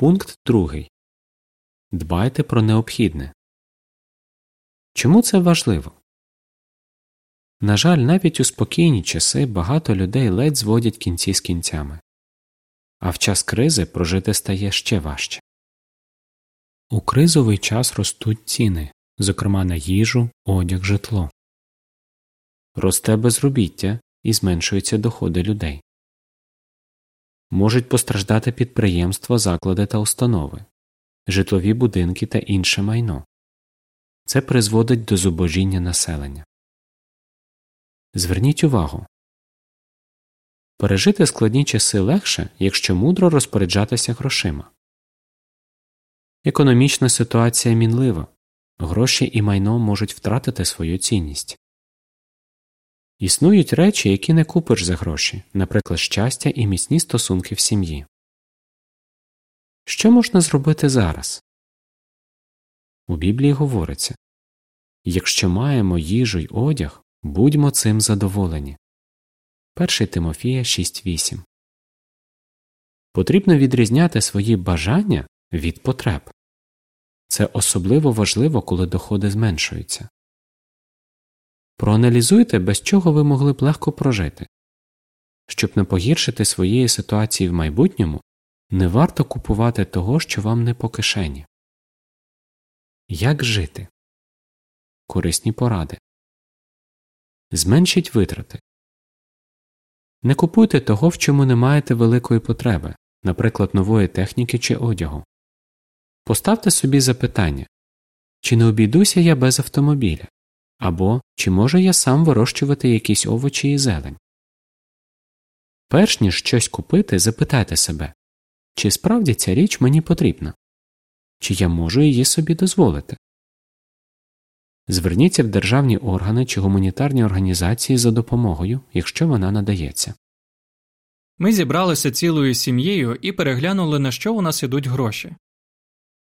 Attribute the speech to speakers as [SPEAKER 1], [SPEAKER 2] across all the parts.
[SPEAKER 1] Пункт другий. Дбайте про необхідне. Чому це важливо? На жаль, навіть у спокійні часи багато людей ледь зводять кінці з кінцями, а в час кризи прожити стає ще важче. У кризовий час ростуть ціни, зокрема на їжу, одяг, житло. Росте безробіття і зменшуються доходи людей. Можуть постраждати підприємства, заклади та установи, житлові будинки та інше майно. Це призводить до зубожіння населення. Зверніть увагу пережити складні часи легше, якщо мудро розпоряджатися грошима. Економічна ситуація мінлива, гроші і майно можуть втратити свою цінність. Існують речі, які не купиш за гроші, наприклад, щастя і міцні стосунки в сім'ї. Що можна зробити зараз? У Біблії говориться Якщо маємо їжу й одяг, будьмо цим задоволені. 1 Тимофія 6.8 Потрібно відрізняти свої бажання від потреб. Це особливо важливо, коли доходи зменшуються. Проаналізуйте, без чого ви могли б легко прожити. Щоб не погіршити своєї ситуації в майбутньому, не варто купувати того, що вам не по кишені. Як жити? Корисні поради. Зменшіть витрати. Не купуйте того, в чому не маєте великої потреби, наприклад, нової техніки чи одягу. Поставте собі запитання чи не обійдуся я без автомобіля, або чи можу я сам вирощувати якісь овочі і зелень. Перш ніж щось купити, запитайте себе чи справді ця річ мені потрібна, чи я можу її собі дозволити. Зверніться в державні органи чи гуманітарні організації за допомогою, якщо вона надається.
[SPEAKER 2] Ми зібралися цілою сім'єю і переглянули, на що у нас ідуть гроші.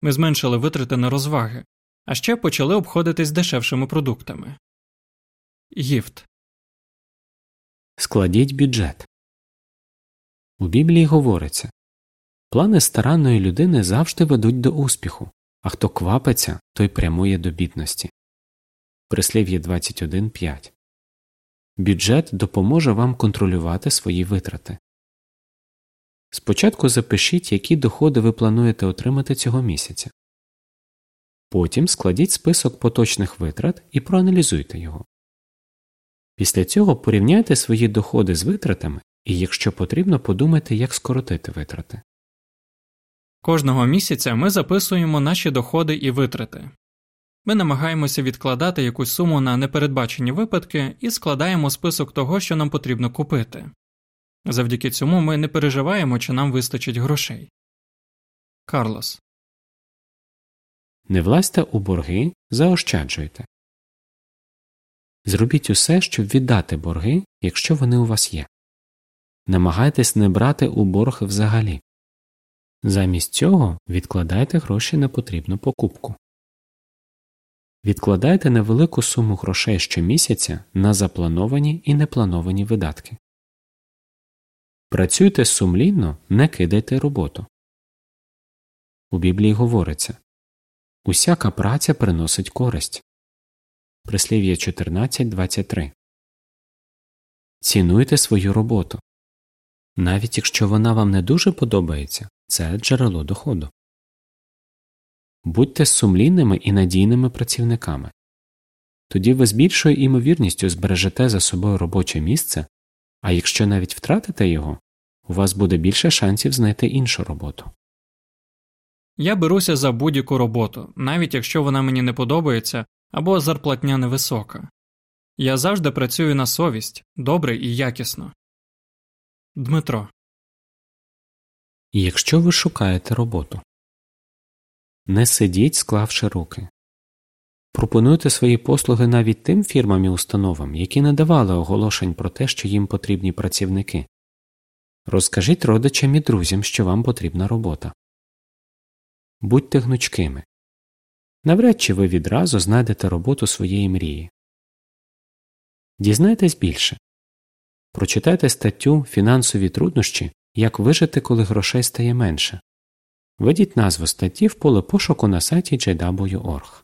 [SPEAKER 2] Ми зменшили витрати на розваги, а ще почали обходитись дешевшими продуктами. Гіфт
[SPEAKER 1] Складіть бюджет. У Біблії говориться плани старанної людини завжди ведуть до успіху, а хто квапиться, той прямує до бідності. Прислів'я 21.5 Бюджет допоможе вам контролювати свої витрати. Спочатку запишіть, які доходи ви плануєте отримати цього місяця. Потім складіть список поточних витрат і проаналізуйте його. Після цього порівняйте свої доходи з витратами і, якщо потрібно, подумайте, як скоротити витрати.
[SPEAKER 2] Кожного місяця ми записуємо наші доходи і витрати. Ми намагаємося відкладати якусь суму на непередбачені випадки і складаємо список того, що нам потрібно купити. Завдяки цьому ми не переживаємо, чи нам вистачить грошей. Карлос
[SPEAKER 1] Не влазьте у борги, заощаджуйте. Зробіть усе, щоб віддати борги, якщо вони у вас є. Намагайтесь не брати у борг взагалі. Замість цього відкладайте гроші на потрібну покупку. Відкладайте невелику суму грошей щомісяця на заплановані і неплановані видатки. Працюйте сумлінно, не кидайте роботу. У Біблії говориться Усяка праця приносить користь. Прислів'я 14.23 Цінуйте свою роботу. Навіть якщо вона вам не дуже подобається, це джерело доходу. Будьте сумлінними і надійними працівниками. Тоді ви з більшою імовірністю збережете за собою робоче місце, а якщо навіть втратите його, у вас буде більше шансів знайти іншу роботу.
[SPEAKER 2] Я беруся за будь-яку роботу, навіть якщо вона мені не подобається або зарплатня невисока. Я завжди працюю на совість добре і якісно. Дмитро.
[SPEAKER 1] Якщо ви шукаєте роботу, не сидіть, склавши руки. Пропонуйте свої послуги навіть тим фірмам і установам, які не давали оголошень про те, що їм потрібні працівники. Розкажіть родичам і друзям, що вам потрібна робота. Будьте гнучкими. Навряд чи ви відразу знайдете роботу своєї мрії. Дізнайтесь більше. Прочитайте статтю Фінансові труднощі як вижити, коли грошей стає менше Введіть назву статті в поле пошуку на сайті JW.org.